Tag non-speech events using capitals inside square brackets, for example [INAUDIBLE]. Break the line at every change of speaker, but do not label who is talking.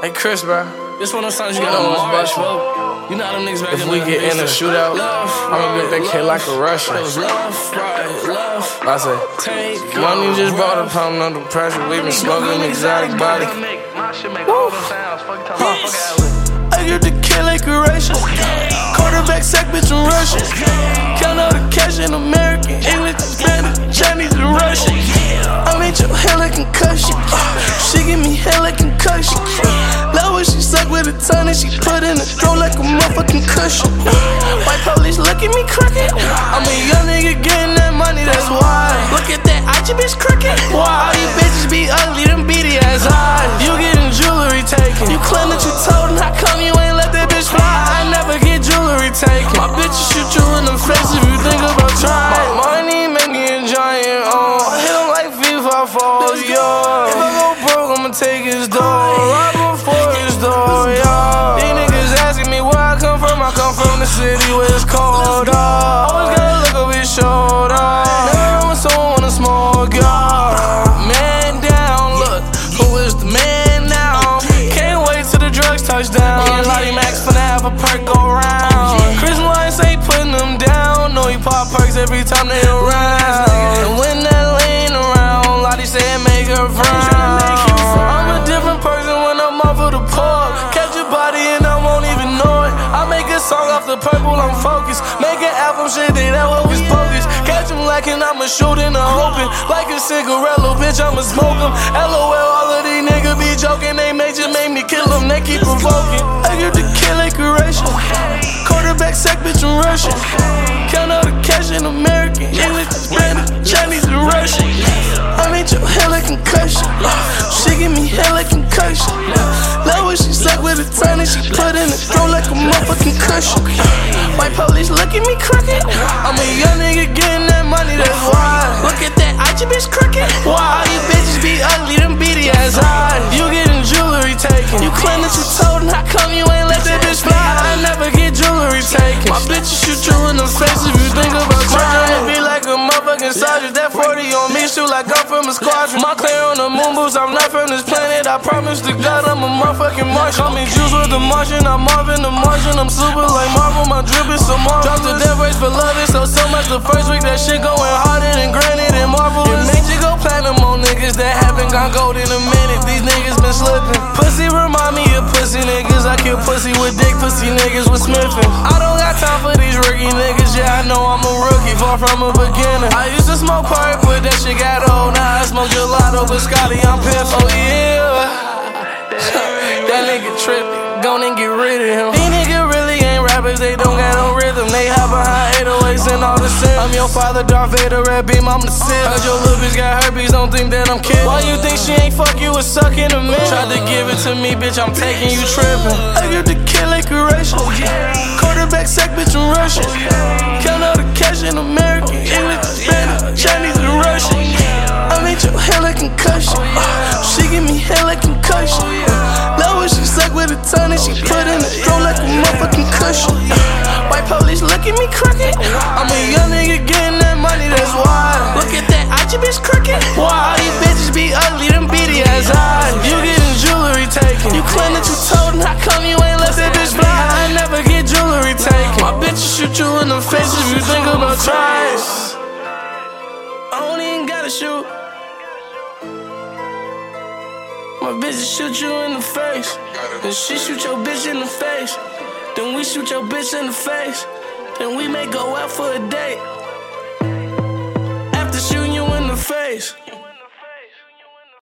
Hey Chris, bro.
This one of those songs you gotta march, bro. You know how them niggas back
If we get in a shootout, I'ma get that K like a Russian.
Love, right, love.
I say, money just bought a pound under pressure. We been smoking exotic body.
I get the K like a Russian. Quarterback sack, bitch, I'm Russian. Count all the cash a ton and she put in the throat like a motherfucking cushion. White police look at me crooked. I'm a young nigga getting that have a perk go round. Chris Wines ain't putting them down. No, he pop perks every time they around. And when that lane around, Lottie say make her frown. I'm a different person when I'm off of the pub. Catch your body and I won't even know it. I make a song off the purple, I'm focused. Make an album, shit, they that hocus pocus. Catch him lacking, I'ma shoot in the open. Like a cigarello, bitch, I'ma smoke him. LOL, all of these niggas be joking. They may just make me kill them, they keep provoking. I get the kill Russian. Quarterback sack, bitch, I'm Russian. Count all the cash in American. English, Spanish, Chinese, and Russian. I made your like concussion. She give me hair like concussion. Love when she suck with a and she put in the throat like a motherfucking cushion. White police look at me crooked. I'm a young nigga getting that money, that's why. Look at that, I just bitch crooked. Why all you bitches be ugly, them beady ass eyes? You getting jewelry taken. You claim that you told how come you ain't shoot like I'm from a squadron. My clear on the moon boots, I'm not from this planet. I promise to God I'm a motherfucking Martian. Call me Juice with the Martian, I'm Marvin the Martian. I'm super like Marvel, my drip is so Marvel. Drop the death race for love, it so so much. The first week that shit going harder than granite and Marvel. It made you go platinum on niggas that haven't gone gold in a minute. These niggas been slipping. Pussy remind pussy with dick, pussy niggas with smithing. I don't got time for these rookie niggas. Yeah, I know I'm a rookie, far from a beginner. I used to smoke pipe, but that shit got old. Now I smoke gelato with Scotty, I'm pissed. Oh yeah. [LAUGHS] that nigga trippin', gon' and get rid of him. These niggas really ain't rappers, they don't got 808s all the shit. I'm your father, Darth Vader, red beam, I'm the Sith. Heard your little bitch got herpes, don't think that I'm kidding. Why you think she ain't fuck you with sucking a man? Tried to give it to me, bitch, I'm taking you trippin'. I get the K like a Russian. Oh, Quarterback sack, bitch, I'm Russian. Oh, Count all the cash in america oh, American, English, Spanish, Chinese, and Russian. I made your hair like concussion. She give me hair like concussion. Love when she suck with a ton and she put I just bitch crooked. Why all you bitches be ugly, them beady ass eyes? You getting jewelry taken. You claim that you told him, how come you ain't let that bitch fly? I never get jewelry taken. My bitches shoot you in the face if you think about trying. I don't even gotta shoot. My bitches shoot you in the face. Then she shoot your bitch in the face. Then we shoot your bitch in the face. Then we may go out for a date face.